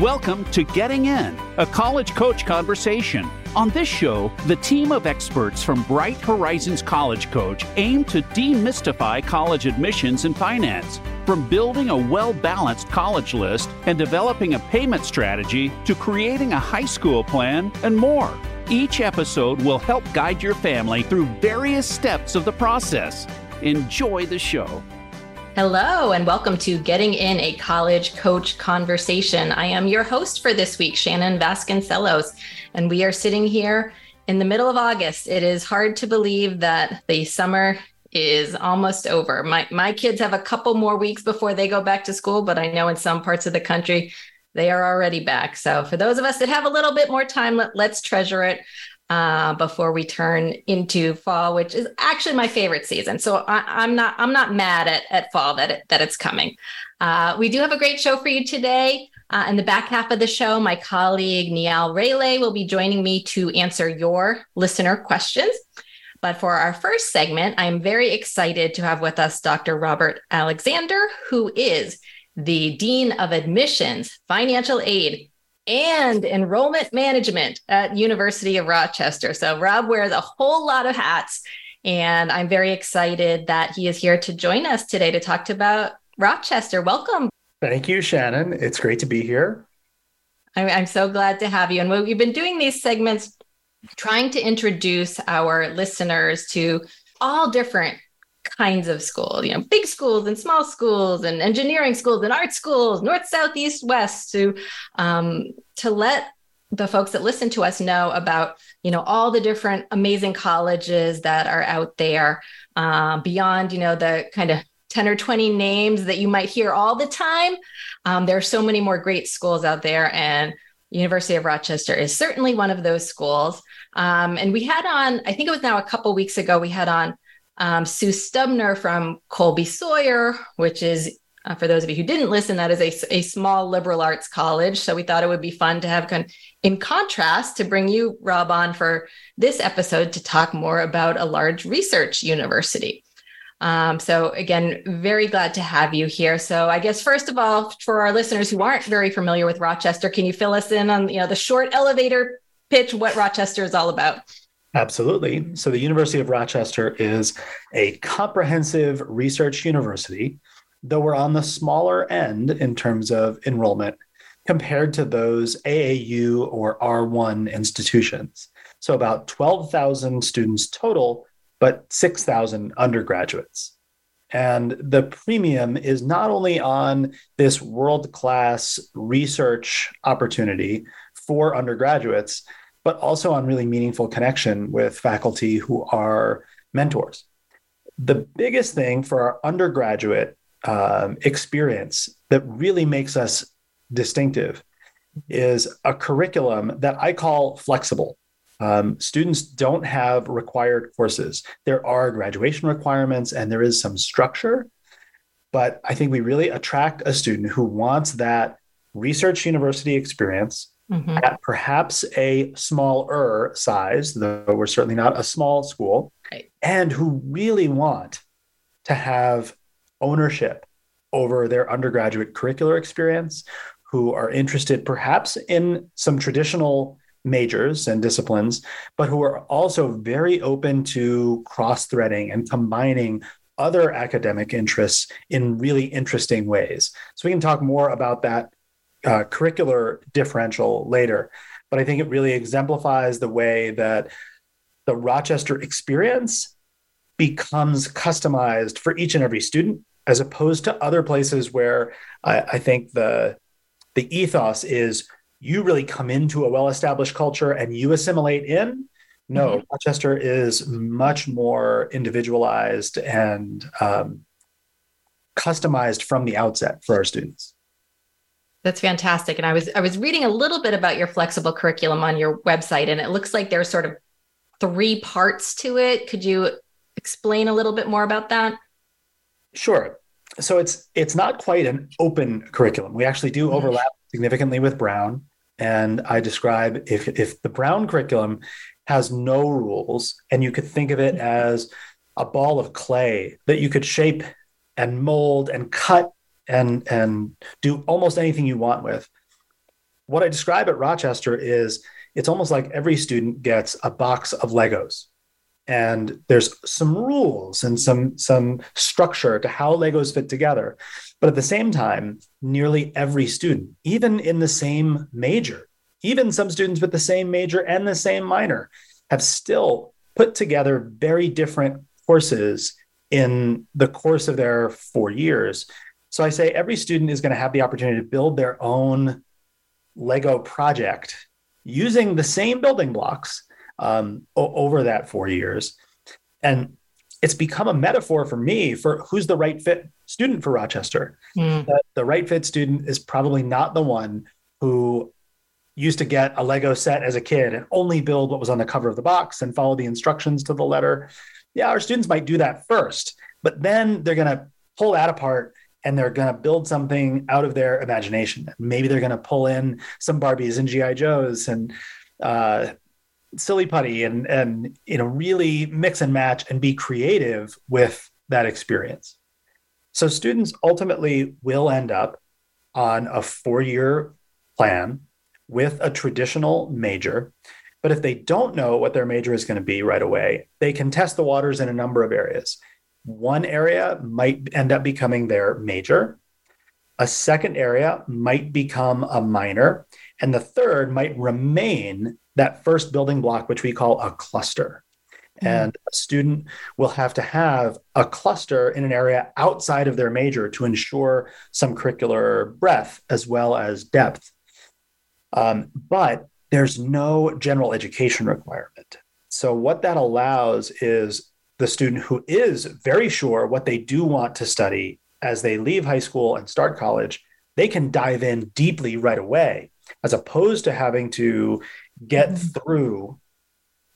Welcome to Getting In, a college coach conversation. On this show, the team of experts from Bright Horizons College Coach aim to demystify college admissions and finance. From building a well balanced college list and developing a payment strategy to creating a high school plan and more. Each episode will help guide your family through various steps of the process. Enjoy the show. Hello, and welcome to Getting In a College Coach Conversation. I am your host for this week, Shannon Vasconcelos, and we are sitting here in the middle of August. It is hard to believe that the summer is almost over. My, my kids have a couple more weeks before they go back to school, but I know in some parts of the country, they are already back. So, for those of us that have a little bit more time, let, let's treasure it uh, before we turn into fall, which is actually my favorite season. So I, am not I'm not mad at, at fall that it, that it's coming. Uh, we do have a great show for you today. Uh, in the back half of the show, my colleague Nial Rele will be joining me to answer your listener questions. But for our first segment, I'm very excited to have with us Dr. Robert Alexander, who is the Dean of Admissions, Financial Aid, and enrollment management at University of Rochester. So Rob wears a whole lot of hats and I'm very excited that he is here to join us today to talk about Rochester. Welcome. Thank you, Shannon. It's great to be here. I'm, so glad to have you. And we've been doing these segments trying to introduce our listeners to all different kinds of schools, you know, big schools and small schools and engineering schools and art schools, north, south, east, west, to um, to let the folks that listen to us know about you know all the different amazing colleges that are out there uh, beyond you know the kind of 10 or 20 names that you might hear all the time. Um, there are so many more great schools out there and university of rochester is certainly one of those schools. Um, and we had on i think it was now a couple weeks ago we had on um, Sue Stubner from Colby Sawyer, which is, uh, for those of you who didn't listen, that is a, a small liberal arts college. So we thought it would be fun to have, con- in contrast, to bring you, Rob, on for this episode to talk more about a large research university. Um, so again, very glad to have you here. So I guess first of all, for our listeners who aren't very familiar with Rochester, can you fill us in on you know the short elevator pitch what Rochester is all about? Absolutely. So, the University of Rochester is a comprehensive research university, though we're on the smaller end in terms of enrollment compared to those AAU or R1 institutions. So, about 12,000 students total, but 6,000 undergraduates. And the premium is not only on this world class research opportunity for undergraduates, but also on really meaningful connection with faculty who are mentors. The biggest thing for our undergraduate um, experience that really makes us distinctive is a curriculum that I call flexible. Um, students don't have required courses. There are graduation requirements and there is some structure, but I think we really attract a student who wants that research university experience mm-hmm. at perhaps a smaller size, though we're certainly not a small school, right. and who really want to have ownership over their undergraduate curricular experience, who are interested perhaps in some traditional majors and disciplines, but who are also very open to cross threading and combining other academic interests in really interesting ways. So we can talk more about that uh, curricular differential later. But I think it really exemplifies the way that the Rochester experience becomes customized for each and every student, as opposed to other places where I, I think the the ethos is you really come into a well-established culture and you assimilate in. No, mm-hmm. Rochester is much more individualized and um, customized from the outset for our students. That's fantastic. And I was I was reading a little bit about your flexible curriculum on your website, and it looks like there's sort of three parts to it. Could you explain a little bit more about that? Sure. So it's it's not quite an open curriculum. We actually do mm-hmm. overlap significantly with Brown. And I describe if if the Brown curriculum has no rules, and you could think of it as a ball of clay that you could shape and mold and cut and and do almost anything you want with. what I describe at Rochester is it's almost like every student gets a box of Legos. And there's some rules and some, some structure to how Legos fit together. But at the same time, nearly every student, even in the same major, even some students with the same major and the same minor, have still put together very different courses in the course of their four years. So I say every student is going to have the opportunity to build their own Lego project using the same building blocks um, o- over that four years. And it's become a metaphor for me for who's the right fit student for Rochester. Mm. The, the right fit student is probably not the one who used to get a Lego set as a kid and only build what was on the cover of the box and follow the instructions to the letter. Yeah, our students might do that first, but then they're going to pull that apart and they're going to build something out of their imagination. Maybe they're going to pull in some Barbies and GI Joes and uh, silly putty and and you know really mix and match and be creative with that experience. So students ultimately will end up on a four-year plan with a traditional major. But if they don't know what their major is going to be right away, they can test the waters in a number of areas. One area might end up becoming their major. A second area might become a minor. And the third might remain that first building block, which we call a cluster. Mm-hmm. And a student will have to have a cluster in an area outside of their major to ensure some curricular breadth as well as depth. Um, but there's no general education requirement. So, what that allows is the student who is very sure what they do want to study as they leave high school and start college, they can dive in deeply right away, as opposed to having to get mm-hmm. through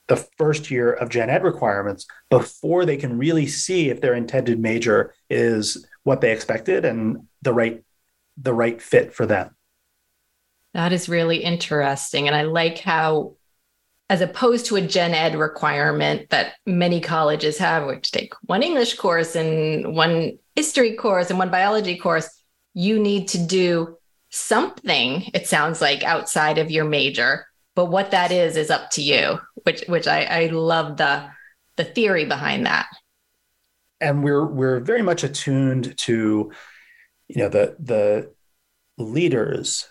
the first year of gen ed requirements before they can really see if their intended major is what they expected and the right the right fit for them that is really interesting. And I like how, as opposed to a gen ed requirement that many colleges have, which take one English course and one history course and one biology course, you need to do something, it sounds like, outside of your major. But what that is is up to you, which which I, I love the the theory behind that. And we're we're very much attuned to, you know, the the leaders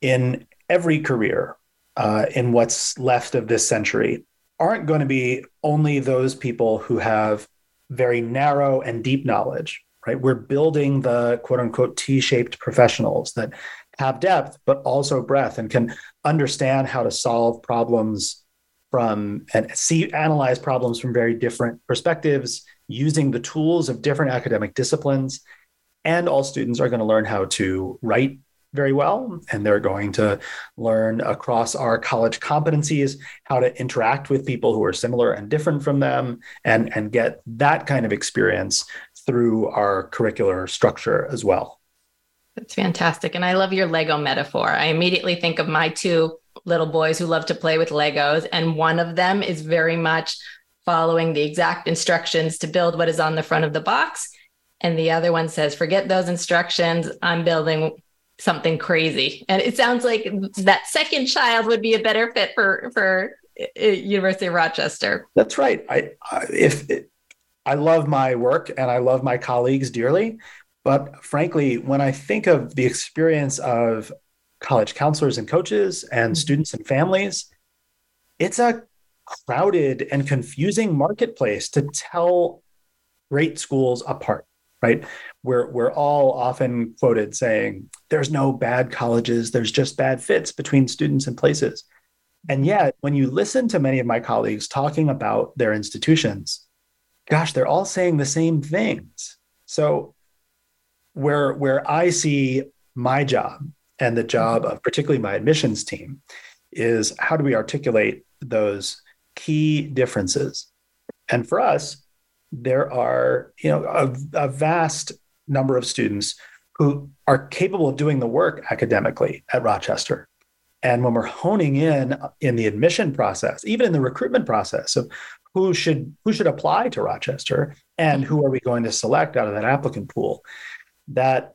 in every career uh, in what's left of this century aren't going to be only those people who have very narrow and deep knowledge, right? We're building the quote unquote T shaped professionals that have depth, but also breadth and can understand how to solve problems from and see, analyze problems from very different perspectives using the tools of different academic disciplines. And all students are going to learn how to write very well. And they're going to learn across our college competencies how to interact with people who are similar and different from them and, and get that kind of experience through our curricular structure as well. That's fantastic. And I love your Lego metaphor. I immediately think of my two little boys who love to play with Legos. And one of them is very much following the exact instructions to build what is on the front of the box. And the other one says, forget those instructions. I'm building something crazy. And it sounds like that second child would be a better fit for for uh, University of Rochester. That's right. I, I if it, I love my work and I love my colleagues dearly, but frankly, when I think of the experience of college counselors and coaches and mm-hmm. students and families, it's a crowded and confusing marketplace to tell great schools apart right? We're, we're all often quoted saying, there's no bad colleges, there's just bad fits between students and places. And yet, when you listen to many of my colleagues talking about their institutions, gosh, they're all saying the same things. So, where, where I see my job and the job of particularly my admissions team is how do we articulate those key differences? And for us, there are you know a, a vast number of students who are capable of doing the work academically at Rochester. And when we're honing in uh, in the admission process, even in the recruitment process of who should who should apply to Rochester and who are we going to select out of that applicant pool, that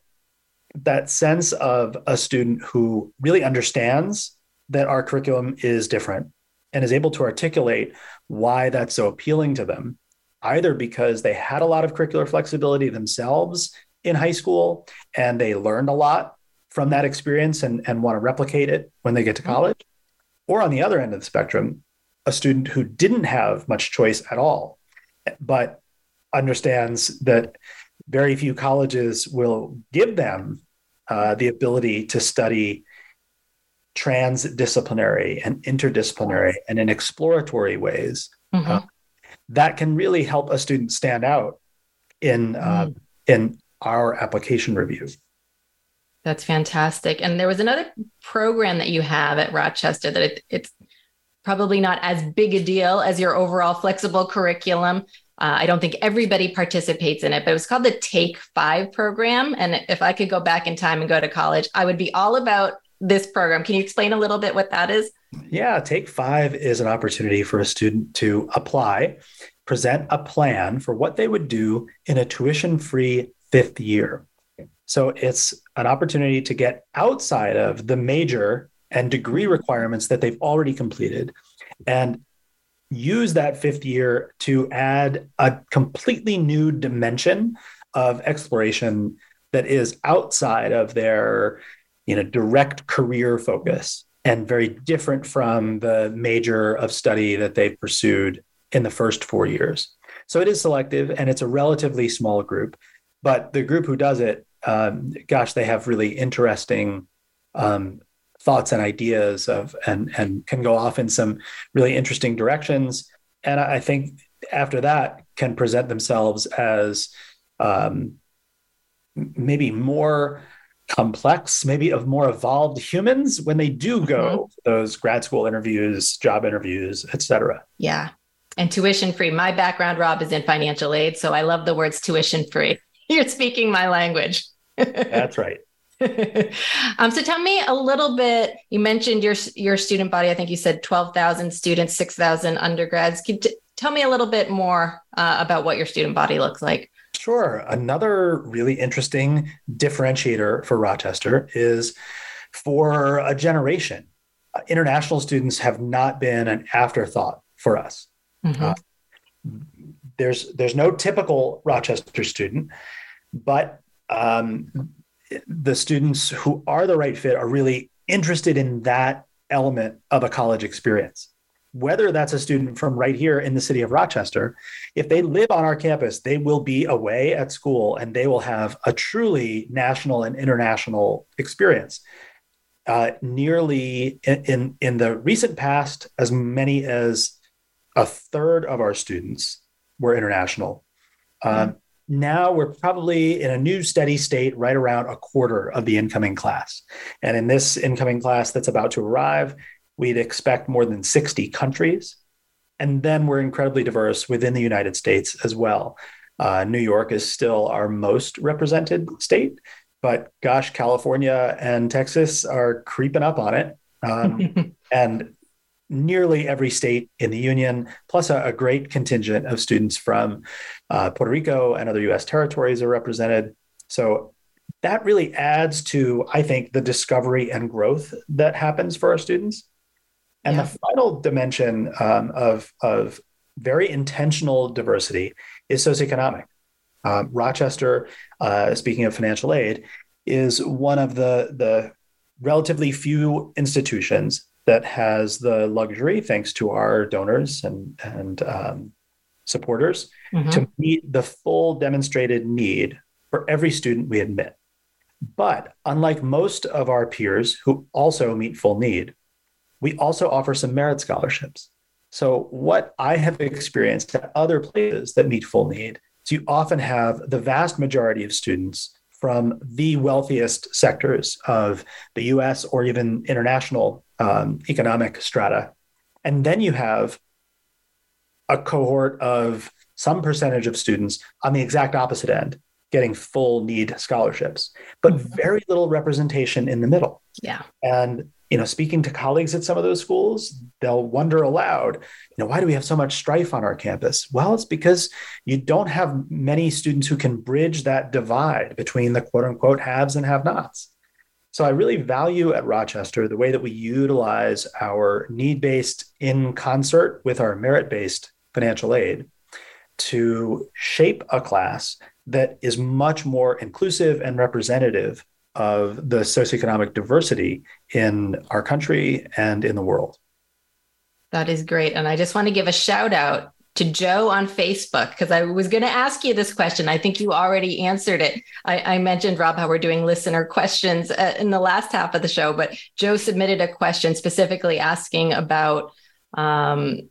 that sense of a student who really understands that our curriculum is different and is able to articulate why that's so appealing to them, either because they had a lot of curricular flexibility themselves in high school and they learned a lot from that experience and, and want to replicate it when they get to mm-hmm. college, or on the other end of the spectrum, a student who didn't have much choice at all, but understands that very few colleges will give them uh, the ability to study transdisciplinary and interdisciplinary and in exploratory ways mm-hmm. uh, that can really help a student stand out in uh, mm. in our application review. That's fantastic. And there was another program that you have at Rochester that it, it's probably not as big a deal as your overall flexible curriculum. Uh, I don't think everybody participates in it, but it was called the Take Five program. And if I could go back in time and go to college, I would be all about this program. Can you explain a little bit what that is? Yeah, Take Five is an opportunity for a student to apply, present a plan for what they would do in a tuition free fifth year. So it's an opportunity to get outside of the major and degree requirements that they've already completed and use that fifth year to add a completely new dimension of exploration that is outside of their you know direct career focus and very different from the major of study that they've pursued in the first four years. So it is selective and it's a relatively small group but the group who does it um, gosh they have really interesting um, thoughts and ideas of and and can go off in some really interesting directions. And i think after that can present themselves as um, maybe more complex maybe of more evolved humans when they do go mm-hmm. those grad school interviews job interviews etc yeah and tuition free my background rob is in financial aid so i love the words tuition free you're speaking my language that's right um, so tell me a little bit. You mentioned your your student body. I think you said twelve thousand students, six thousand undergrads. Can t- tell me a little bit more uh, about what your student body looks like. Sure. Another really interesting differentiator for Rochester is for a generation. Uh, international students have not been an afterthought for us. Mm-hmm. Uh, there's there's no typical Rochester student, but um, the students who are the right fit are really interested in that element of a college experience. Whether that's a student from right here in the city of Rochester, if they live on our campus, they will be away at school and they will have a truly national and international experience. Uh, nearly in, in, in the recent past, as many as a third of our students were international. Um, now we're probably in a new steady state right around a quarter of the incoming class. And in this incoming class that's about to arrive, we'd expect more than 60 countries. And then we're incredibly diverse within the United States as well. Uh, New York is still our most represented state, but gosh, California and Texas are creeping up on it. Um, and nearly every state in the union, plus a, a great contingent of students from uh, Puerto Rico and other US territories are represented. So that really adds to, I think, the discovery and growth that happens for our students. And yeah. the final dimension um, of, of very intentional diversity is socioeconomic. Uh, Rochester, uh, speaking of financial aid, is one of the, the relatively few institutions that has the luxury, thanks to our donors and, and um, supporters, mm-hmm. to meet the full demonstrated need for every student we admit. But unlike most of our peers who also meet full need, we also offer some merit scholarships. So, what I have experienced at other places that meet full need is you often have the vast majority of students from the wealthiest sectors of the US or even international um, economic strata. And then you have a cohort of some percentage of students on the exact opposite end getting full need scholarships, but mm-hmm. very little representation in the middle. Yeah. And you know, speaking to colleagues at some of those schools, they'll wonder aloud, you know, why do we have so much strife on our campus? Well, it's because you don't have many students who can bridge that divide between the quote unquote haves and have nots. So I really value at Rochester the way that we utilize our need based in concert with our merit based financial aid to shape a class that is much more inclusive and representative of the socioeconomic diversity in our country and in the world. That is great. And I just want to give a shout out to Joe on Facebook because I was going to ask you this question. I think you already answered it. I, I mentioned, Rob, how we're doing listener questions uh, in the last half of the show, but Joe submitted a question specifically asking about um,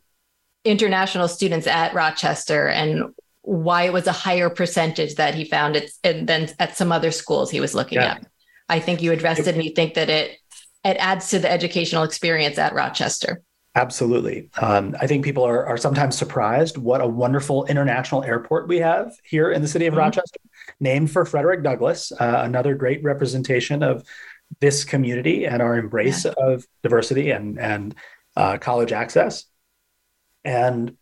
international students at Rochester and why it was a higher percentage that he found it and then at some other schools he was looking yeah. at. I think you addressed it and you think that it it adds to the educational experience at Rochester. Absolutely. Um, I think people are, are sometimes surprised what a wonderful international airport we have here in the city of mm-hmm. Rochester, named for Frederick Douglass, uh, another great representation of this community and our embrace yeah. of diversity and, and uh, college access. And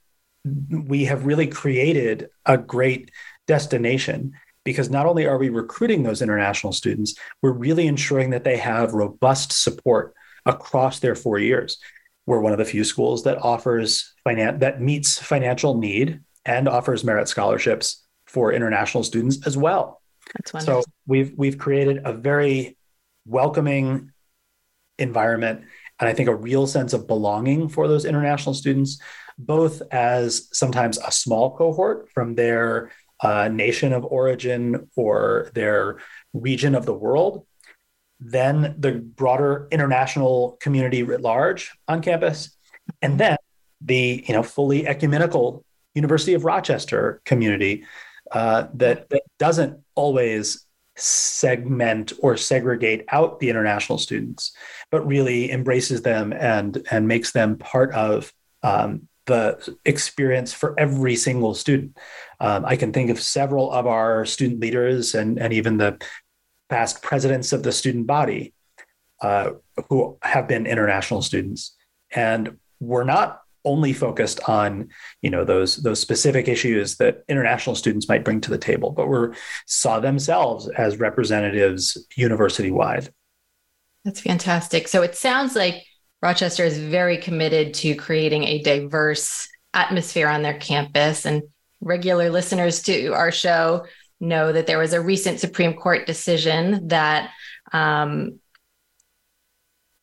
we have really created a great destination because not only are we recruiting those international students, we're really ensuring that they have robust support across their four years. We're one of the few schools that offers finan- that meets financial need and offers merit scholarships for international students as well. That's wonderful. So we've we've created a very welcoming environment and I think a real sense of belonging for those international students both as sometimes a small cohort from their uh, nation of origin or their region of the world, then the broader international community writ large on campus, and then the you know fully ecumenical University of Rochester community uh, that that doesn't always segment or segregate out the international students, but really embraces them and and makes them part of um, the experience for every single student. Um, I can think of several of our student leaders and, and even the past presidents of the student body uh, who have been international students. And we're not only focused on you know those those specific issues that international students might bring to the table but we saw themselves as representatives university wide that's fantastic so it sounds like Rochester is very committed to creating a diverse atmosphere on their campus. And regular listeners to our show know that there was a recent Supreme Court decision that um,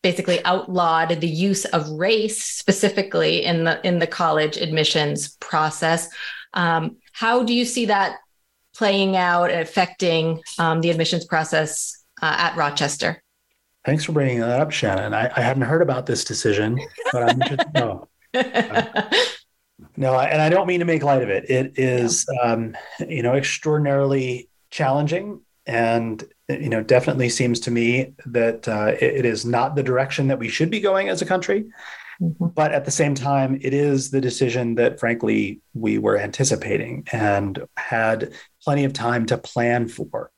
basically outlawed the use of race specifically in the in the college admissions process. Um, how do you see that playing out and affecting um, the admissions process uh, at Rochester? Thanks for bringing that up, Shannon. I, I hadn't heard about this decision, but I'm just, no. no, and I don't mean to make light of it. It is, yeah. um, you know, extraordinarily challenging, and you know, definitely seems to me that uh, it, it is not the direction that we should be going as a country. Mm-hmm. But at the same time, it is the decision that, frankly, we were anticipating and had plenty of time to plan for.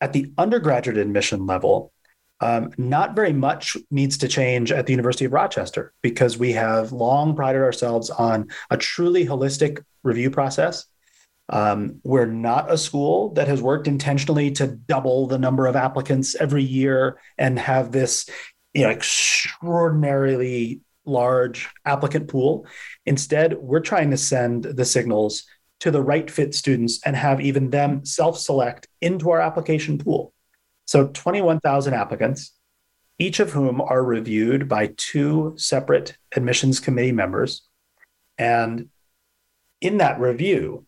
At the undergraduate admission level, um, not very much needs to change at the University of Rochester because we have long prided ourselves on a truly holistic review process. Um, we're not a school that has worked intentionally to double the number of applicants every year and have this you know, extraordinarily large applicant pool. Instead, we're trying to send the signals to the right fit students and have even them self select into our application pool. So 21,000 applicants, each of whom are reviewed by two separate admissions committee members. And in that review,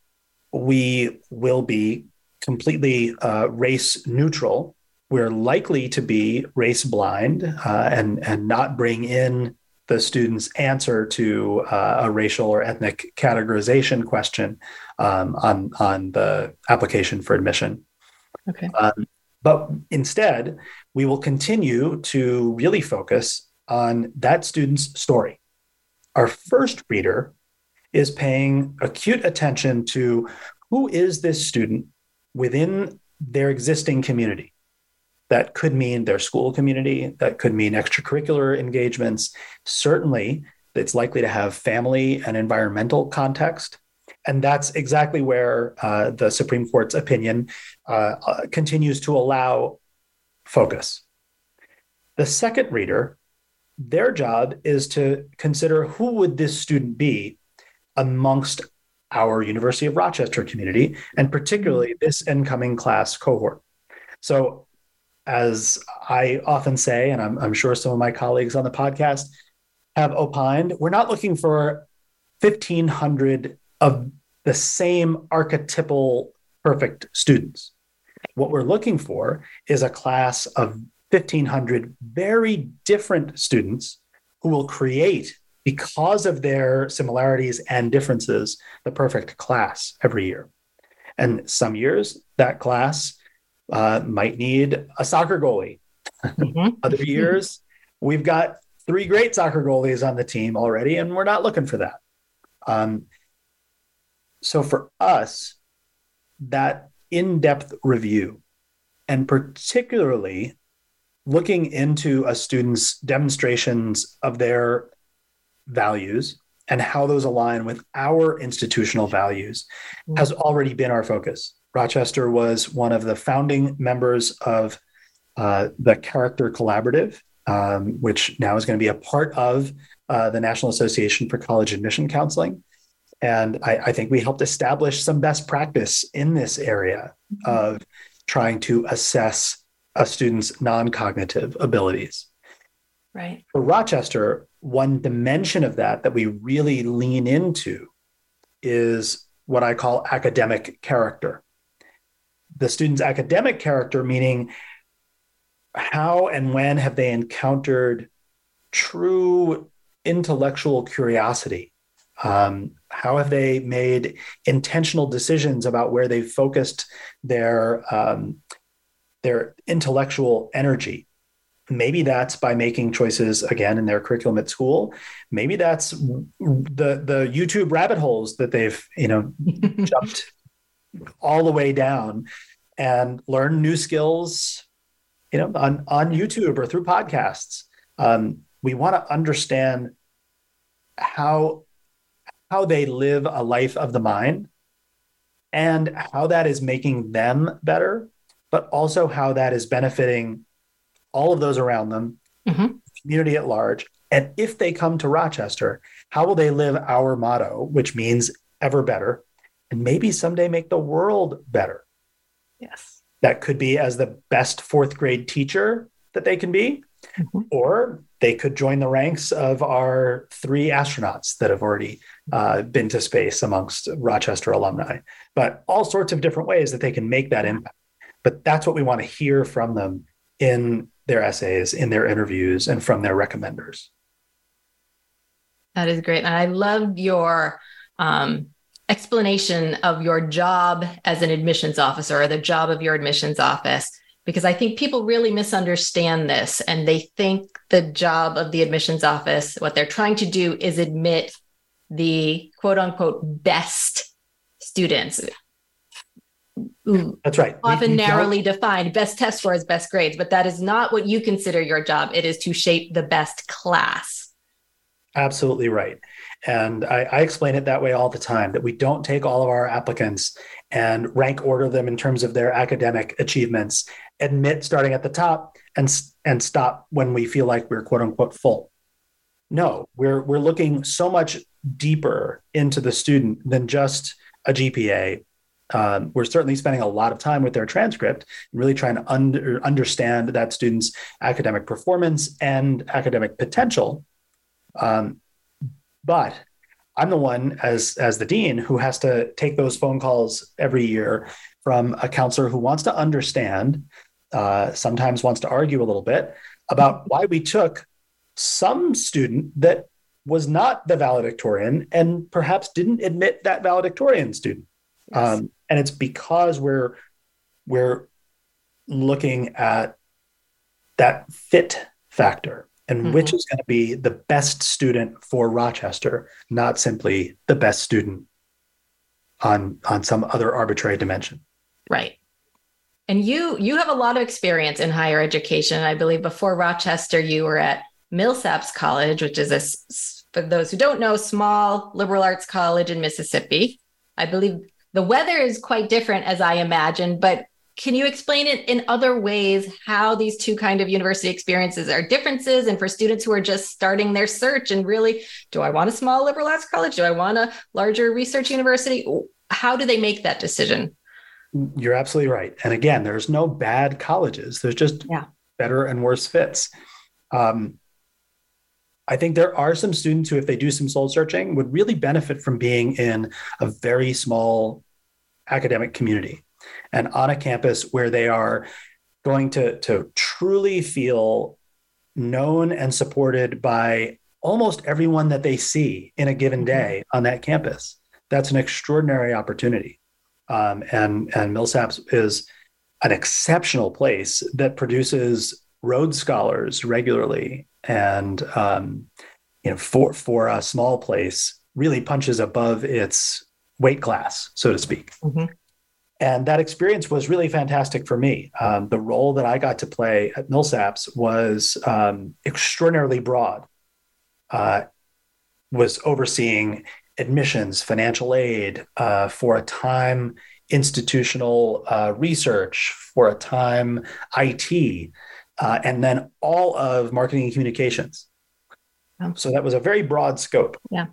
we will be completely uh, race neutral. We're likely to be race blind uh, and, and not bring in the student's answer to uh, a racial or ethnic categorization question um, on, on the application for admission. Okay. Um, but instead, we will continue to really focus on that student's story. Our first reader is paying acute attention to who is this student within their existing community. That could mean their school community, that could mean extracurricular engagements. Certainly, it's likely to have family and environmental context. And that's exactly where uh, the Supreme Court's opinion uh, uh, continues to allow focus. The second reader, their job is to consider who would this student be amongst our University of Rochester community, and particularly this incoming class cohort. So, as I often say, and I'm, I'm sure some of my colleagues on the podcast have opined, we're not looking for 1,500 of the same archetypal perfect students. What we're looking for is a class of 1,500 very different students who will create, because of their similarities and differences, the perfect class every year. And some years, that class uh, might need a soccer goalie. Mm-hmm. Other years, we've got three great soccer goalies on the team already, and we're not looking for that. Um, so for us, that in depth review, and particularly looking into a student's demonstrations of their values and how those align with our institutional values mm-hmm. has already been our focus. Rochester was one of the founding members of uh, the Character Collaborative, um, which now is going to be a part of uh, the National Association for College Admission Counseling. And I, I, think we helped establish some best practice in this area mm-hmm. of trying to assess a student's non cognitive abilities. Right. For Rochester, one dimension of that that we really lean into is what I call academic character. The student's academic character, meaning how and when have they encountered true intellectual curiosity? Um, how have they made intentional decisions about where they've focused their um, their intellectual energy? Maybe that's by making choices again in their curriculum at school. Maybe that's the the YouTube rabbit holes that they've you know jumped all the way down and learn new skills you know, on, on YouTube or through podcasts. Um, we want to understand how how they live a life of the mind and how that is making them better, but also how that is benefiting all of those around them, mm-hmm. community at large. And if they come to Rochester, how will they live our motto, which means ever better, and maybe someday make the world better? Yes that could be as the best fourth grade teacher that they can be, mm-hmm. or they could join the ranks of our three astronauts that have already uh, been to space amongst Rochester alumni. But all sorts of different ways that they can make that impact. But that's what we want to hear from them in their essays, in their interviews, and from their recommenders. That is great. And I love your um, explanation of your job as an admissions officer or the job of your admissions office because I think people really misunderstand this and they think the job of the admissions office, what they're trying to do is admit the quote unquote best students. That's right. Often narrowly defined best test scores, best grades, but that is not what you consider your job. It is to shape the best class. Absolutely right. And I, I, explain it that way all the time that we don't take all of our applicants and rank order them in terms of their academic achievements, admit starting at the top and, and stop when we feel like we're quote unquote full. No, we're, we're looking so much deeper into the student than just a GPA. Um, we're certainly spending a lot of time with their transcript and really trying to under, understand that student's academic performance and academic potential. Um, but I'm the one as as the dean who has to take those phone calls every year from a counselor who wants to understand, uh, sometimes wants to argue a little bit about why we took some student that was not the valedictorian and perhaps didn't admit that valedictorian student. Yes. Um, and it's because we're we're looking at that fit factor and mm-hmm. which is going to be the best student for Rochester, not simply the best student on on some other arbitrary dimension. Right. And you you have a lot of experience in higher education. I believe before Rochester, you were at Millsaps College, which is a for those who don't know, small liberal arts college in Mississippi. I believe the weather is quite different as I imagine. but can you explain it in other ways how these two kind of university experiences are differences and for students who are just starting their search and really do i want a small liberal arts college do i want a larger research university how do they make that decision you're absolutely right and again there's no bad colleges there's just yeah. better and worse fits um, I think there are some students who, if they do some soul searching, would really benefit from being in a very small academic community and on a campus where they are going to, to truly feel known and supported by almost everyone that they see in a given mm-hmm. day on that campus. That's an extraordinary opportunity. Um, and, and Millsaps is an exceptional place that produces Rhodes Scholars regularly. And, um, you know, for, for a small place, really punches above its weight class, so to speak. Mm-hmm. And that experience was really fantastic for me. Um, the role that I got to play at Millsaps was um, extraordinarily broad. Uh, was overseeing admissions, financial aid, uh, for a time institutional uh, research, for a time IT, uh, and then all of marketing and communications. Oh. So that was a very broad scope. Yeah.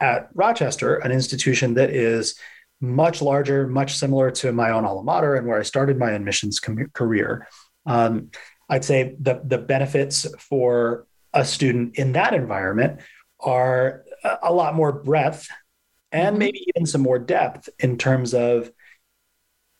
At Rochester, an institution that is much larger, much similar to my own alma mater and where I started my admissions com- career. Um, I'd say the, the benefits for a student in that environment are a lot more breadth and mm-hmm. maybe even some more depth in terms of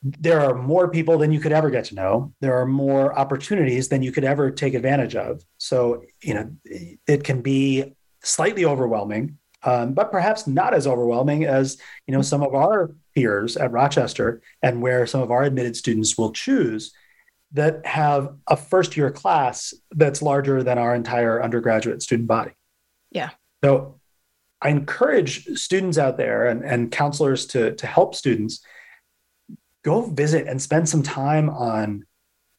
there are more people than you could ever get to know. There are more opportunities than you could ever take advantage of. So, you know, it can be slightly overwhelming um, but perhaps not as overwhelming as you know some of our peers at Rochester and where some of our admitted students will choose that have a first year class that's larger than our entire undergraduate student body. Yeah. So I encourage students out there and, and counselors to, to help students go visit and spend some time on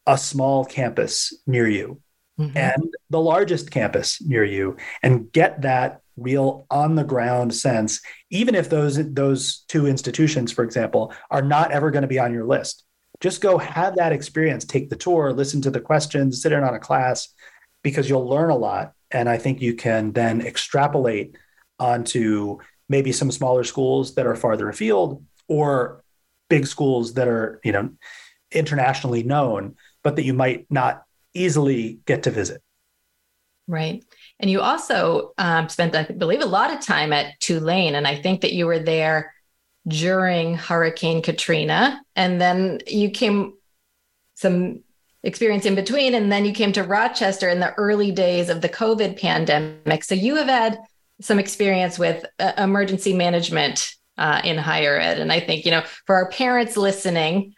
a small campus near you mm-hmm. and the largest campus near you and get that real on the ground sense even if those those two institutions for example are not ever going to be on your list just go have that experience take the tour listen to the questions sit in on a class because you'll learn a lot and i think you can then extrapolate onto maybe some smaller schools that are farther afield or big schools that are you know internationally known but that you might not easily get to visit right and you also um, spent, I believe, a lot of time at Tulane. And I think that you were there during Hurricane Katrina. And then you came some experience in between. And then you came to Rochester in the early days of the COVID pandemic. So you have had some experience with uh, emergency management uh, in higher ed. And I think, you know, for our parents listening,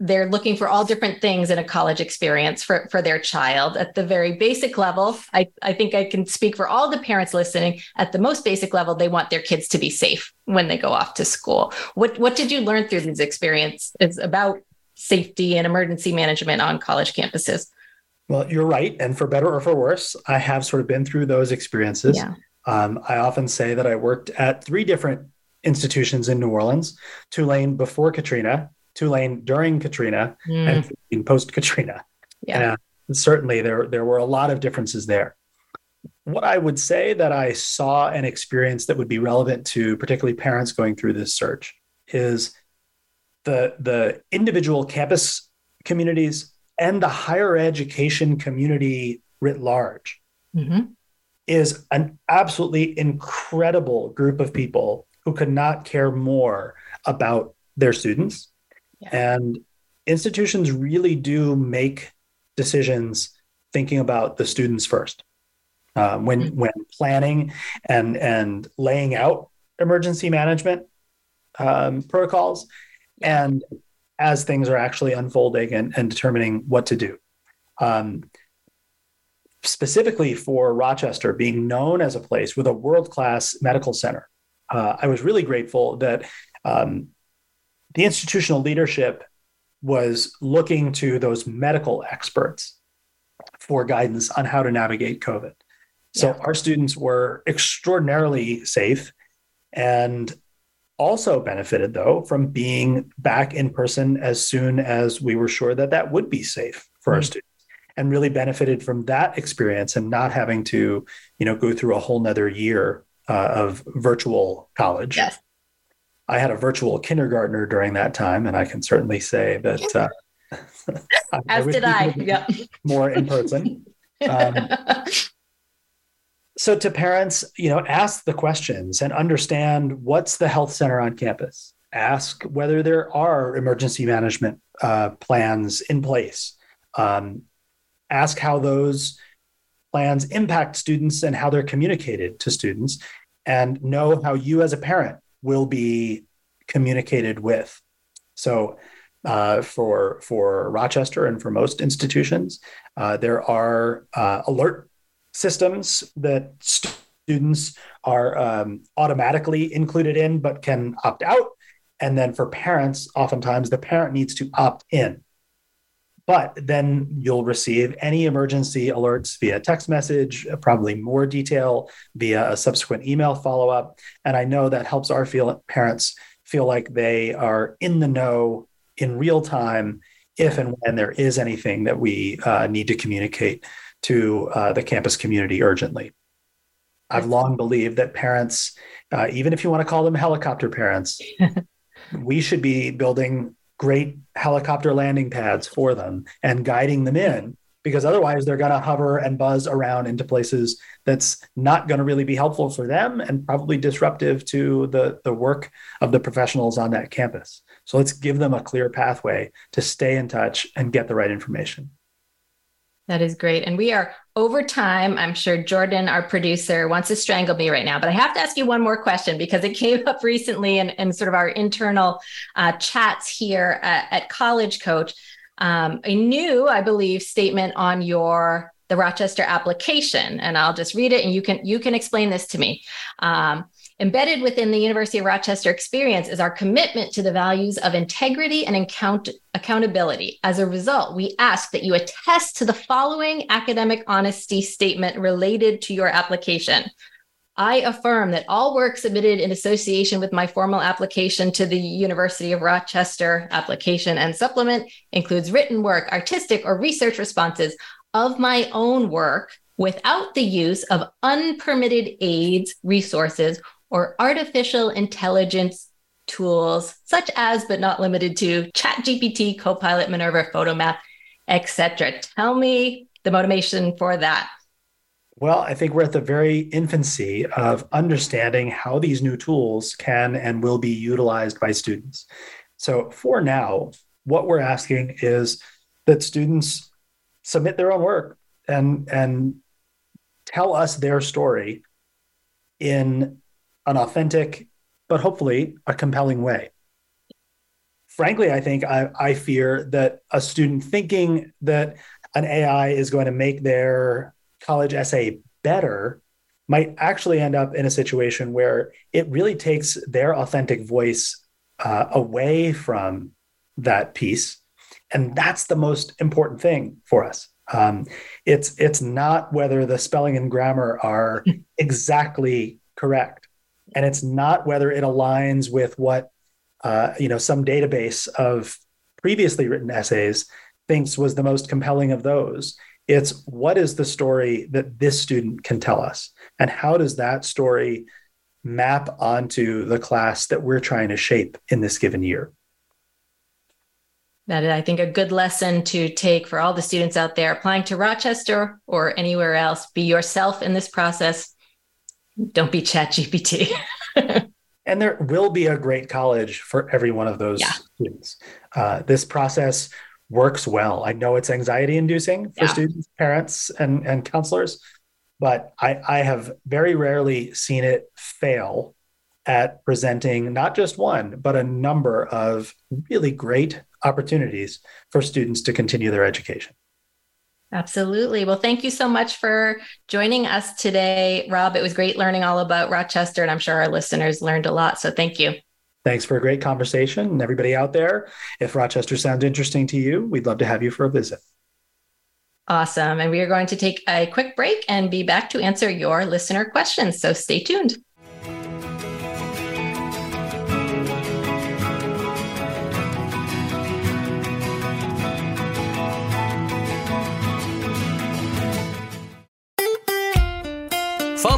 they're looking for all different things in a college experience for, for their child. At the very basic level I, I think i can speak for all the parents listening. At the most basic level they want their kids to be safe when they go off to school. What, what did you learn through these experiences about safety and emergency management on college campuses? Well you're right. And for better or for worse i have sort of been through those experiences. Yeah. Um, i often say that i worked at three different institutions in new orleans tulane before katrina Tulane during Katrina mm. and post Katrina. Yeah. And certainly there, there were a lot of differences there. What I would say that I saw and experienced that would be relevant to particularly parents going through this search is the, the individual campus communities and the higher education community writ large mm-hmm. Is an absolutely incredible group of people who could not care more about their students yeah. And institutions really do make decisions thinking about the students first. Uh, when mm-hmm. when planning and and laying out emergency management um, protocols, and as things are actually unfolding and, and determining what to do. Um, specifically for Rochester being known as a place with a world class medical center, uh, I was really grateful that um, the institutional leadership was looking to those medical experts for guidance on how to navigate COVID. So yeah. our students were extraordinarily safe and also benefited though from being back in person as soon as we were sure that that would be safe for mm-hmm. our students and really benefited from that experience and not having to you know go through a whole nother year uh, of virtual college. Yes. I had a virtual kindergartner during that time and i can certainly say that uh, as I did i. yeah more in person. Um, so to parents you know ask the questions and understand what's the health center on campus. Ask whether there are emergency management uh, plans in place. Um, ask how those plans impact students and how they're communicated to students and know how you as a parent will be communicated with so uh, for for rochester and for most institutions uh, there are uh, alert systems that students are um, automatically included in but can opt out. And then for parents, oftentimes the parent needs to opt in. But then you'll receive any emergency alerts via text message, probably more detail via a subsequent email follow up. And I know that helps our feel, parents feel like they are in the know in real time if and when there is anything that we uh, need to communicate to uh, the campus community urgently. I've long believed that parents, uh, even if you want to call them helicopter parents, we should be building great helicopter landing pads for them and guiding them in because otherwise they're going to hover and buzz around into places that's not going to really be helpful for them and probably disruptive to the, the work of the professionals on that campus. So let's give them a clear pathway to stay in touch and get the right information. That is great. And we are over time. I'm sure Jordan, our producer, wants to strangle me right now, but I have to ask you one more question because it came up recently in, in sort of our internal uh, chats here at, at College Coach. Um, a new, I believe, statement on your the Rochester application, and I'll just read it, and you can you can explain this to me. Um, Embedded within the University of Rochester experience is our commitment to the values of integrity and account- accountability. As a result, we ask that you attest to the following academic honesty statement related to your application. I affirm that all work submitted in association with my formal application to the University of Rochester application and supplement includes written work, artistic, or research responses of my own work without the use of unpermitted aids, resources, or artificial intelligence tools such as but not limited to ChatGPT, Copilot, Minerva, Photomath, etc. Tell me the motivation for that. Well, I think we're at the very infancy of understanding how these new tools can and will be utilized by students. So, for now, what we're asking is that students submit their own work and and tell us their story in an authentic, but hopefully a compelling way. Frankly, I think I, I fear that a student thinking that an AI is going to make their college essay better might actually end up in a situation where it really takes their authentic voice uh, away from that piece. And that's the most important thing for us. Um, it's it's not whether the spelling and grammar are exactly correct and it's not whether it aligns with what uh, you know some database of previously written essays thinks was the most compelling of those. It's what is the story that this student can tell us? And how does that story map onto the class that we're trying to shape in this given year? That is, I think, a good lesson to take for all the students out there applying to Rochester or anywhere else. Be yourself in this process don't be chat gpt and there will be a great college for every one of those yeah. students uh, this process works well i know it's anxiety inducing for yeah. students parents and, and counselors but I, I have very rarely seen it fail at presenting not just one but a number of really great opportunities for students to continue their education Absolutely. Well, thank you so much for joining us today, Rob. It was great learning all about Rochester, and I'm sure our listeners learned a lot. So thank you. Thanks for a great conversation. And everybody out there, if Rochester sounds interesting to you, we'd love to have you for a visit. Awesome. And we are going to take a quick break and be back to answer your listener questions. So stay tuned.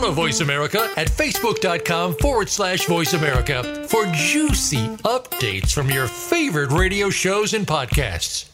Follow Voice America at facebook.com forward slash voice America for juicy updates from your favorite radio shows and podcasts.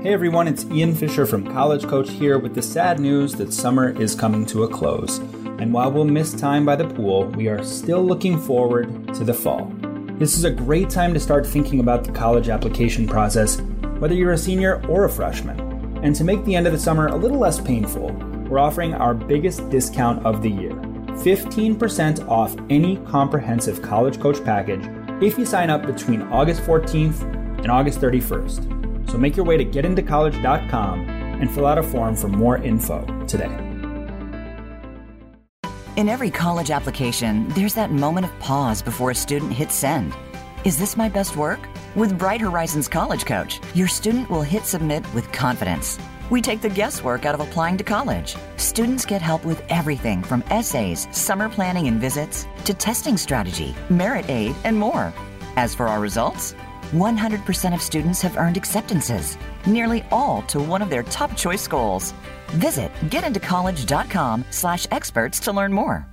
Hey everyone, it's Ian Fisher from College Coach here with the sad news that summer is coming to a close. And while we'll miss time by the pool, we are still looking forward to the fall. This is a great time to start thinking about the college application process, whether you're a senior or a freshman. And to make the end of the summer a little less painful, we're offering our biggest discount of the year 15% off any comprehensive College Coach package if you sign up between August 14th and August 31st. So make your way to getintocollege.com and fill out a form for more info today. In every college application, there's that moment of pause before a student hits send. Is this my best work? With Bright Horizons College Coach, your student will hit submit with confidence. We take the guesswork out of applying to college. Students get help with everything from essays, summer planning and visits, to testing strategy, merit aid, and more. As for our results, 100% of students have earned acceptances, nearly all to one of their top choice schools. Visit getintocollege.com slash experts to learn more.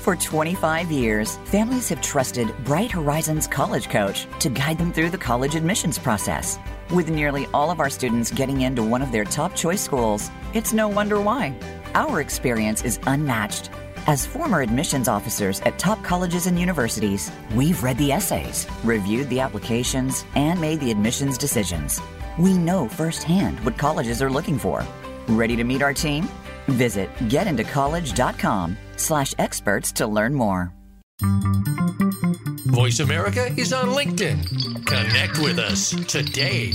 For 25 years, families have trusted Bright Horizons College Coach to guide them through the college admissions process. With nearly all of our students getting into one of their top choice schools, it's no wonder why. Our experience is unmatched as former admissions officers at top colleges and universities, we've read the essays, reviewed the applications, and made the admissions decisions. We know firsthand what colleges are looking for. Ready to meet our team? Visit getintocollege.com slash experts to learn more. Voice America is on LinkedIn. Connect with us today.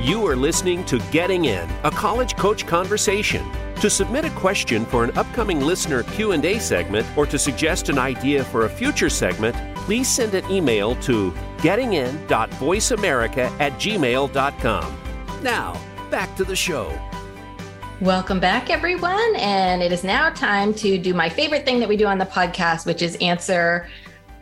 You are listening to Getting In, a college coach conversation. To submit a question for an upcoming listener Q&A segment or to suggest an idea for a future segment, please send an email to gettingin.voiceamerica at gmail.com. Now, back to the show. Welcome back, everyone. And it is now time to do my favorite thing that we do on the podcast, which is answer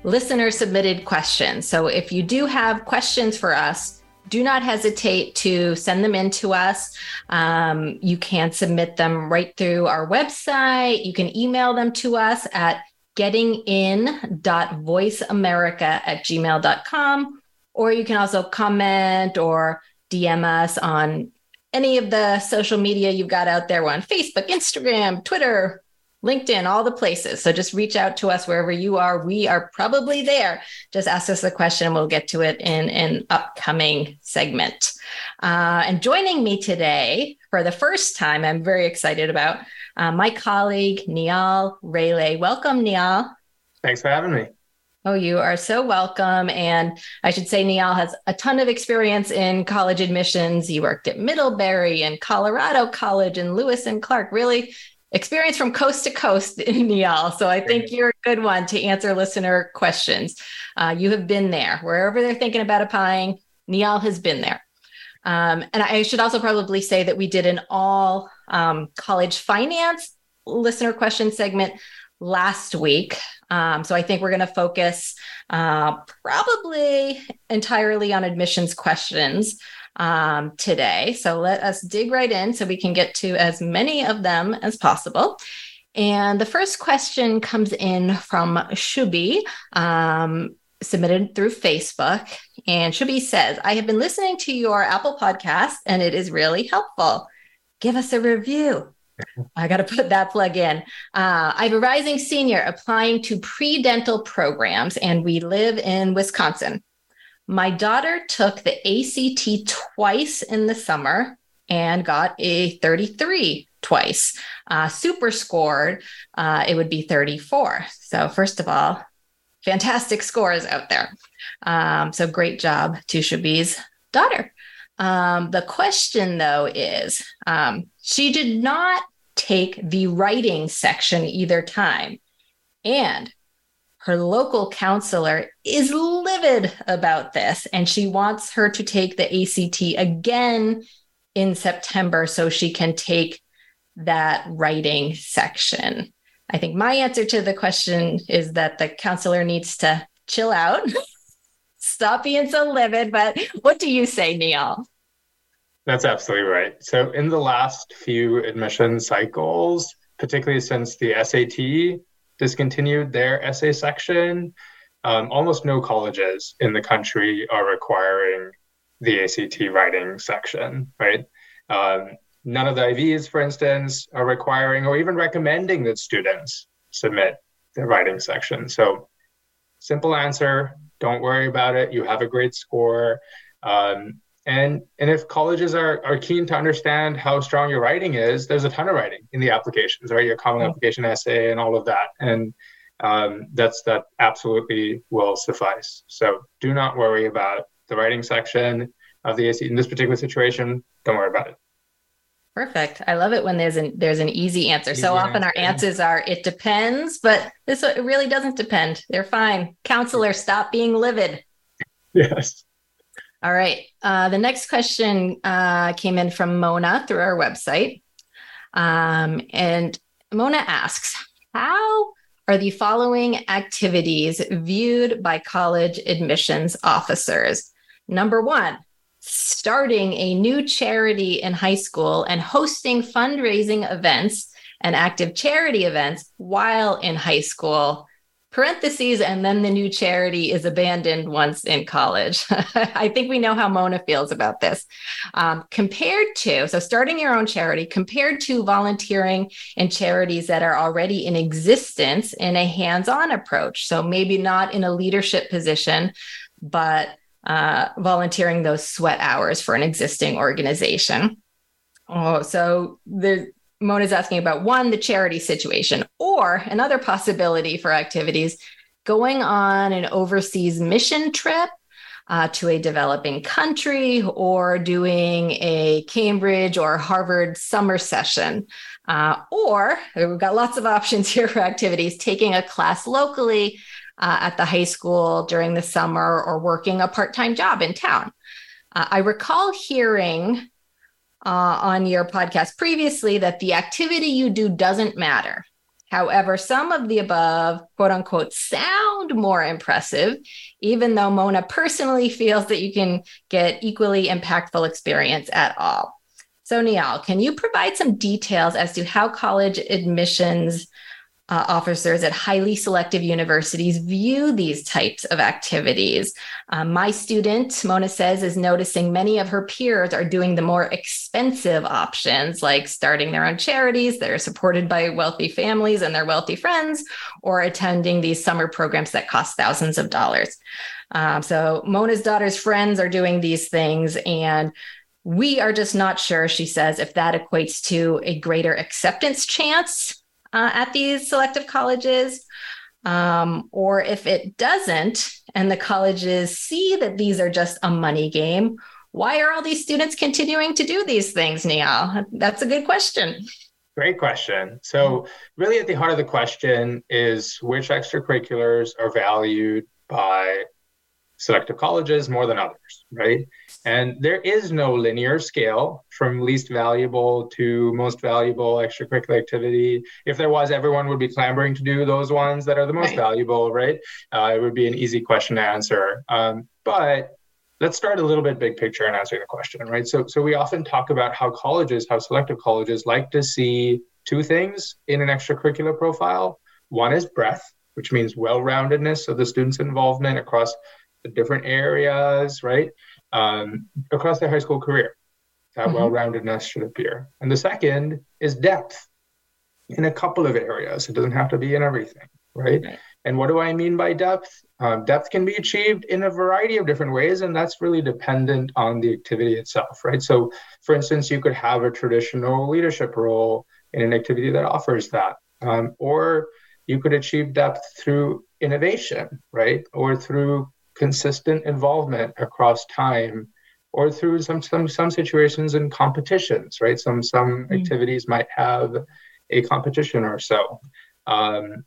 listener submitted questions. So if you do have questions for us, do not hesitate to send them in to us. Um, you can submit them right through our website. You can email them to us at gettingin.voiceamerica at gmail.com. Or you can also comment or DM us on any of the social media you've got out there. We're on Facebook, Instagram, Twitter, LinkedIn, all the places. So just reach out to us wherever you are. We are probably there. Just ask us a question. And we'll get to it in an upcoming segment. Uh, and joining me today for the first time, I'm very excited about uh, my colleague, Nial Rele. Welcome, Nial. Thanks for having me. Oh, you are so welcome. And I should say, Nial has a ton of experience in college admissions. He worked at Middlebury and Colorado College and Lewis and Clark. Really experience from coast to coast in Nial. So I think you're a good one to answer listener questions. Uh, you have been there wherever they're thinking about applying. Nial has been there. Um, and I should also probably say that we did an all um, college finance listener question segment last week. Um, so I think we're going to focus uh, probably entirely on admissions questions um, today. So let us dig right in so we can get to as many of them as possible. And the first question comes in from Shubi, um, submitted through Facebook. And Shubi says, I have been listening to your Apple podcast and it is really helpful. Give us a review. I got to put that plug in. Uh, I have a rising senior applying to pre dental programs, and we live in Wisconsin. My daughter took the ACT twice in the summer and got a 33 twice. Uh, super scored, uh, it would be 34. So, first of all, fantastic scores out there. Um, so, great job to Shabi's daughter. Um, the question, though, is um, she did not take the writing section either time. And her local counselor is livid about this, and she wants her to take the ACT again in September so she can take that writing section. I think my answer to the question is that the counselor needs to chill out, stop being so livid. But what do you say, Nial? That's absolutely right. So, in the last few admission cycles, particularly since the SAT discontinued their essay section, um, almost no colleges in the country are requiring the ACT writing section, right? Um, none of the Ivies, for instance, are requiring or even recommending that students submit the writing section. So, simple answer don't worry about it. You have a great score. Um, and, and if colleges are, are keen to understand how strong your writing is, there's a ton of writing in the applications, right? Your common application essay and all of that. And um, that's that absolutely will suffice. So do not worry about the writing section of the AC in this particular situation. Don't worry about it. Perfect. I love it when there's an there's an easy answer. Easy so often answer. our answers are it depends, but this it really doesn't depend. They're fine. Counselor, stop being livid. Yes. All right. Uh, the next question uh, came in from Mona through our website. Um, and Mona asks, how are the following activities viewed by college admissions officers? Number one, starting a new charity in high school and hosting fundraising events and active charity events while in high school. Parentheses and then the new charity is abandoned once in college. I think we know how mona feels about this. Um, compared to so starting your own charity compared to volunteering in charities that are already in existence in a hands-on approach. So maybe not in a leadership position but uh, volunteering those sweat hours for an existing organization. Oh, so the Mona's asking about one, the charity situation, or another possibility for activities going on an overseas mission trip uh, to a developing country or doing a Cambridge or Harvard summer session. Uh, or we've got lots of options here for activities, taking a class locally uh, at the high school during the summer or working a part time job in town. Uh, I recall hearing uh, on your podcast previously that the activity you do doesn't matter. However, some of the above, quote unquote, sound more impressive, even though Mona personally feels that you can get equally impactful experience at all. So, Nial, can you provide some details as to how college admissions uh, officers at highly selective universities view these types of activities. Um, my student, Mona says, is noticing many of her peers are doing the more expensive options, like starting their own charities that are supported by wealthy families and their wealthy friends, or attending these summer programs that cost thousands of dollars. Um, so, Mona's daughter's friends are doing these things, and we are just not sure, she says, if that equates to a greater acceptance chance uh, at these selective colleges. Um, or if it doesn't, and the colleges see that these are just a money game, why are all these students continuing to do these things, Nial? That's a good question. Great question. So, really, at the heart of the question is which extracurriculars are valued by selective colleges more than others, right? And there is no linear scale from least valuable to most valuable extracurricular activity. If there was, everyone would be clamoring to do those ones that are the most right. valuable, right? Uh, it would be an easy question to answer. Um, but let's start a little bit big picture and answering the question, right? So, so we often talk about how colleges, how selective colleges like to see two things in an extracurricular profile. One is breadth, which means well-roundedness of the student's involvement across the different areas, right? Um, across their high school career. That mm-hmm. well-roundedness should appear. And the second is depth in a couple of areas. It doesn't have to be in everything, right? right. And what do I mean by depth? Um, depth can be achieved in a variety of different ways, and that's really dependent on the activity itself, right? So, for instance, you could have a traditional leadership role in an activity that offers that, um, or you could achieve depth through innovation, right? Or through consistent involvement across time or through some some some situations in competitions right some some mm-hmm. activities might have a competition or so. Um,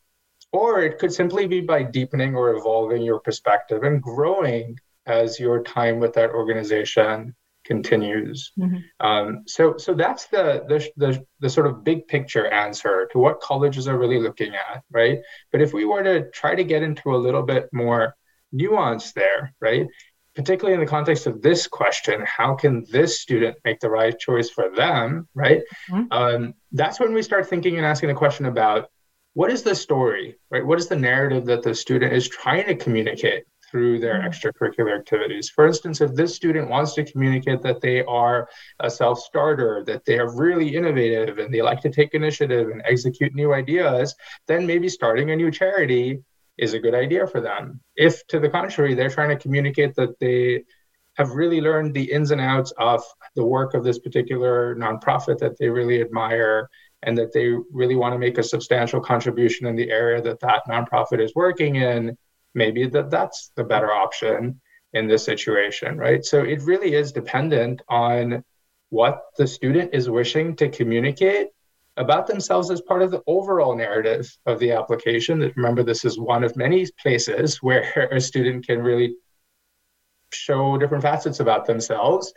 or it could simply be by deepening or evolving your perspective and growing as your time with that organization continues. Mm-hmm. Um, so, so that's the, the, the the sort of big picture answer to what colleges are really looking at, right? But if we were to try to get into a little bit more nuance there, right? Particularly in the context of this question, how can this student make the right choice for them, right? Mm-hmm. Um, that's when we start thinking and asking the question about what is the story, right? What is the narrative that the student is trying to communicate through their mm-hmm. extracurricular activities. For instance, if this student wants to communicate that they are a self starter, that they are really innovative and they like to take initiative and execute new ideas, then maybe starting a new charity is a good idea for them. If, to the contrary, they're trying to communicate that they have really learned the ins and outs of the work of this particular nonprofit that they really admire and that they really want to make a substantial contribution in the area that that nonprofit is working in maybe that that's the better option in this situation, right? So it really is dependent on what the student is wishing to communicate about themselves as part of the overall narrative of the application. Remember, this is one of many places where a student can really show different facets about themselves.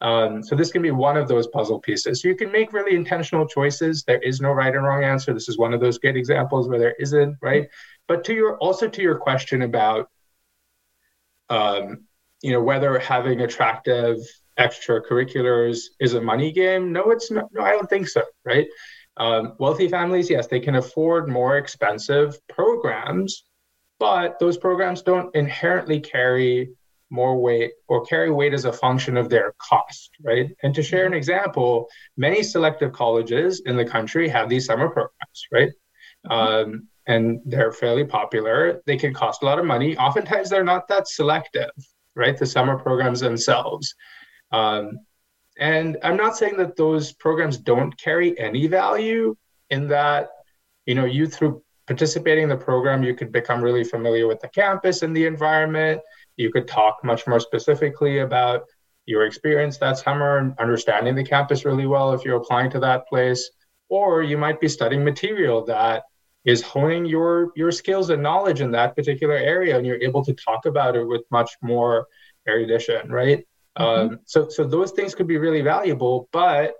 Um, so this can be one of those puzzle pieces. So you can make really intentional choices. There is no right and wrong answer. This is one of those great examples where there isn't, right? But to your also to your question about um, you know whether having attractive extracurriculars is a money game, no, it's not. No, I don't think so. Right? Um, wealthy families, yes, they can afford more expensive programs, but those programs don't inherently carry more weight or carry weight as a function of their cost, right? And to share an example, many selective colleges in the country have these summer programs, right? Um, and they're fairly popular. They can cost a lot of money. Oftentimes, they're not that selective, right? The summer programs themselves. Um, and I'm not saying that those programs don't carry any value in that, you know, you through participating in the program, you could become really familiar with the campus and the environment. You could talk much more specifically about your experience that summer and understanding the campus really well if you're applying to that place. Or you might be studying material that is honing your your skills and knowledge in that particular area and you're able to talk about it with much more erudition right mm-hmm. um, so so those things could be really valuable but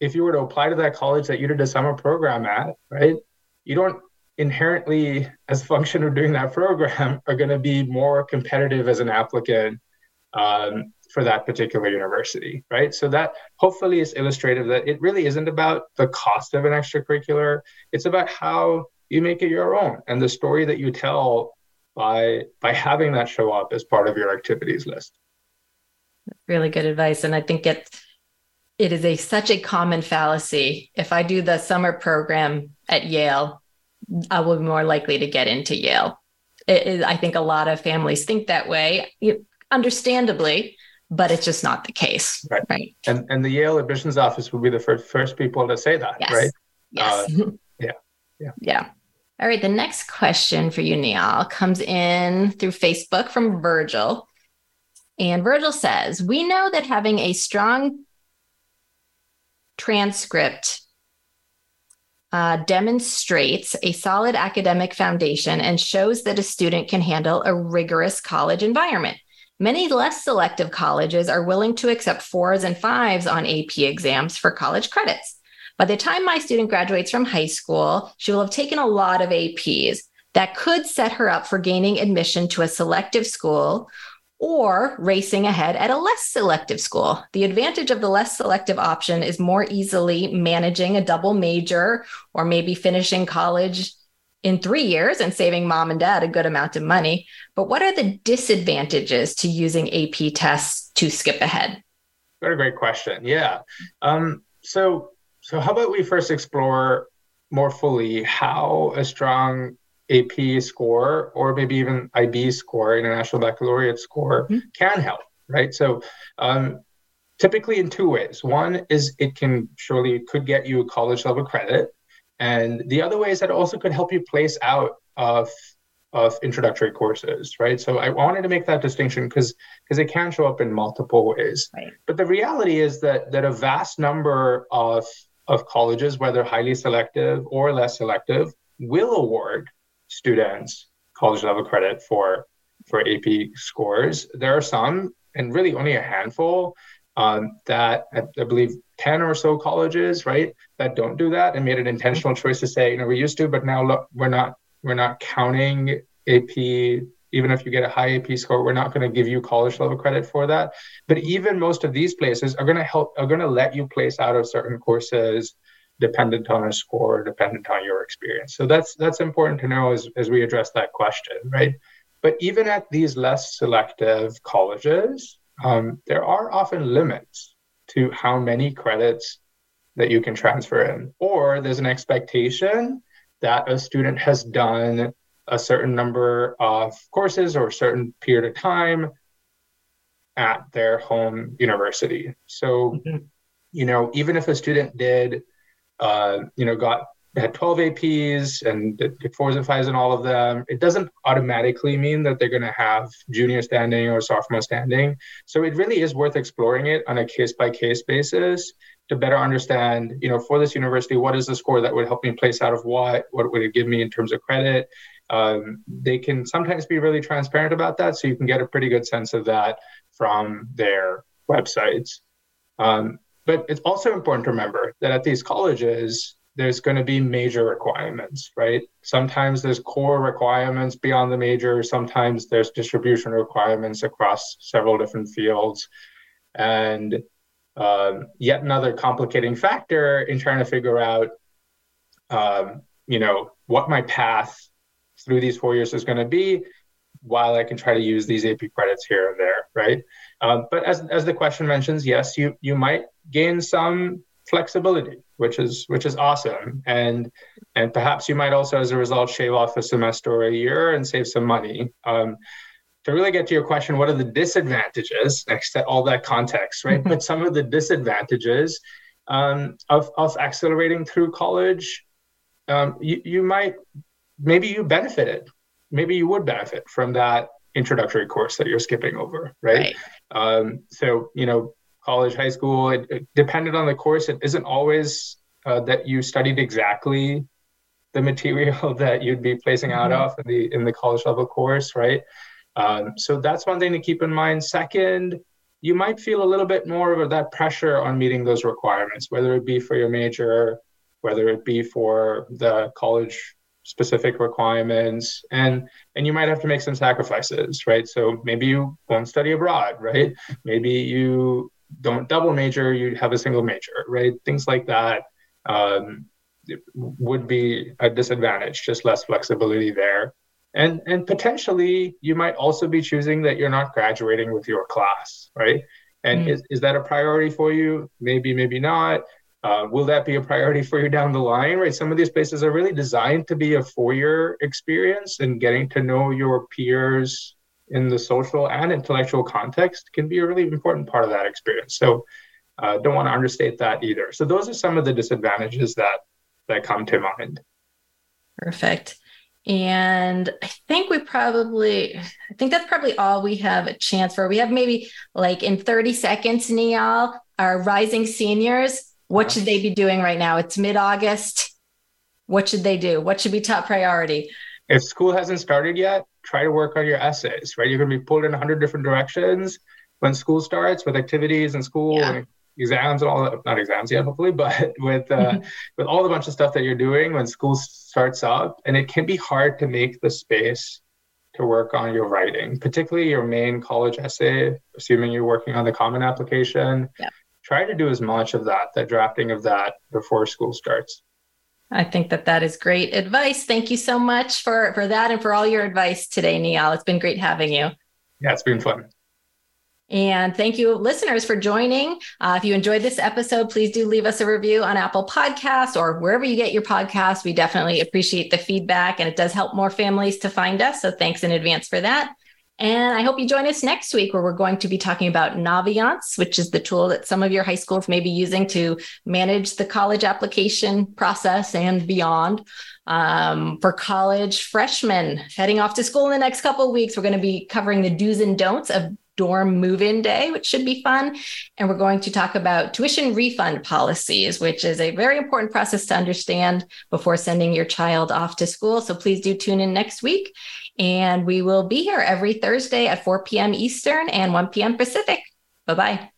if you were to apply to that college that you did a summer program at right you don't inherently as a function of doing that program are going to be more competitive as an applicant um, for that particular university, right? So that hopefully is illustrative that it really isn't about the cost of an extracurricular. It's about how you make it your own and the story that you tell by by having that show up as part of your activities list. Really good advice, and I think it it is a such a common fallacy. If I do the summer program at Yale, I will be more likely to get into Yale. I think a lot of families think that way, understandably, but it's just not the case. Right. Right. And and the Yale admissions office will be the first first people to say that, yes. right? Yes. Uh, yeah. Yeah. Yeah. All right. The next question for you, Nial, comes in through Facebook from Virgil. And Virgil says, We know that having a strong transcript uh, demonstrates a solid academic foundation and shows that a student can handle a rigorous college environment. Many less selective colleges are willing to accept fours and fives on AP exams for college credits. By the time my student graduates from high school, she will have taken a lot of APs that could set her up for gaining admission to a selective school or racing ahead at a less selective school. The advantage of the less selective option is more easily managing a double major or maybe finishing college in three years and saving mom and dad a good amount of money. But what are the disadvantages to using AP tests to skip ahead? What a great question. Yeah. Um, so, so how about we first explore more fully how a strong AP score or maybe even IB score, International Baccalaureate score, mm-hmm. can help, right? So, um, typically in two ways. One is it can surely could get you a college level credit, and the other way is that it also could help you place out of of introductory courses, right? So I wanted to make that distinction because because it can show up in multiple ways. Right. But the reality is that that a vast number of of colleges, whether highly selective or less selective, will award students college level credit for for AP scores. There are some, and really only a handful, um, that I, I, believe 10 or so colleges, right, that don't do that and made an intentional choice to say, you know, we used to, but now look, we're not we're not counting AP even if you get a high AP score, we're not going to give you college level credit for that. But even most of these places are going to help, are going to let you place out of certain courses dependent on a score, dependent on your experience. So that's that's important to know as, as we address that question, right? But even at these less selective colleges, um, there are often limits to how many credits that you can transfer in, or there's an expectation that a student has done a certain number of courses or a certain period of time at their home university. So, mm-hmm. you know, even if a student did, uh, you know, got had 12 APs and did fours and fives in all of them, it doesn't automatically mean that they're going to have junior standing or sophomore standing. So it really is worth exploring it on a case by case basis to better understand, you know, for this university, what is the score that would help me place out of what? What would it give me in terms of credit? um, they can sometimes be really transparent about that. So you can get a pretty good sense of that from their websites. Um, but it's also important to remember that at these colleges, there's going to be major requirements, right? Sometimes there's core requirements beyond the major, sometimes there's distribution requirements across several different fields. And um, yet another complicating factor in trying to figure out, um, you know, what my path through these four years is going to be while I can try to use these AP credits here and there, right? Um, but as, as the question mentions, yes, you you might gain some flexibility, which is which is awesome, and and perhaps you might also, as a result, shave off a semester or a year and save some money. Um, to really get to your question, what are the disadvantages? Next to all that context, right? but some of the disadvantages um, of of accelerating through college, um, you you might maybe you benefited. Maybe you would benefit from that introductory course that you're skipping over, right? right. Um, so, you know, college, high school, it, it depended on the course. It isn't always uh, that you studied exactly the material that you'd be placing out mm-hmm. of in the in the college level course, right? Um, so that's one thing to keep in mind. Second, you might feel a little bit more of that pressure on meeting those requirements, whether it be for your major, whether it be for the college specific requirements and and you might have to make some sacrifices right so maybe you won't study abroad right maybe you don't double major you have a single major right things like that um, would be a disadvantage just less flexibility there and and potentially you might also be choosing that you're not graduating with your class right and mm. is, is that a priority for you maybe maybe not uh, will that be a priority for you down the line? Right. Some of these places are really designed to be a four-year experience, and getting to know your peers in the social and intellectual context can be a really important part of that experience. So, uh, don't want to understate that either. So, those are some of the disadvantages that that come to mind. Perfect. And I think we probably, I think that's probably all we have a chance for. We have maybe like in 30 seconds, Nial, our rising seniors what should they be doing right now? It's mid August. What should they do? What should be top priority? If school hasn't started yet, try to work on your essays, right? You're going to be pulled in 100 different directions when school starts with activities and school yeah. and exams and all that. Not exams yet, hopefully, but with uh, with all the bunch of stuff that you're doing when school starts up. And it can be hard to make the space to work on your writing, particularly your main college essay, assuming you're working on the common application. Yeah try to do as much of that, the drafting of that before school starts. I think that that is great advice. Thank you so much for for that and for all your advice today, Nial. It's been great having you. Yeah, it's been fun. And thank you, listeners, for joining. Uh, if you enjoyed this episode, please do leave us a review on Apple Podcasts or wherever you get your podcasts. We definitely appreciate the feedback, and it does help more families to find us. So thanks in advance for that. And I hope you join us next week where we're going to be talking about Naviance, which is the tool that some of your high schools may be using to manage the college application process and beyond. Um, for college freshmen heading off to school in the next couple of weeks, we're going to be covering the do's and don'ts of dorm move in day, which should be fun. And we're going to talk about tuition refund policies, which is a very important process to understand before sending your child off to school. So please do tune in next week. And we will be here every Thursday at 4 p.m. Eastern and 1 p.m. Pacific. Bye bye.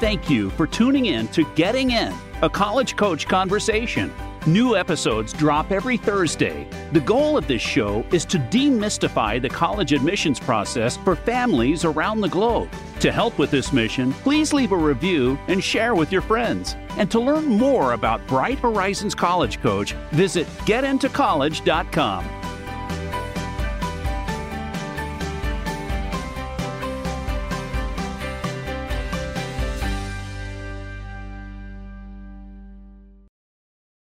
Thank you for tuning in to Getting In, a college coach conversation. New episodes drop every Thursday. The goal of this show is to demystify the college admissions process for families around the globe. To help with this mission, please leave a review and share with your friends. And to learn more about Bright Horizons College Coach, visit getintocollege.com.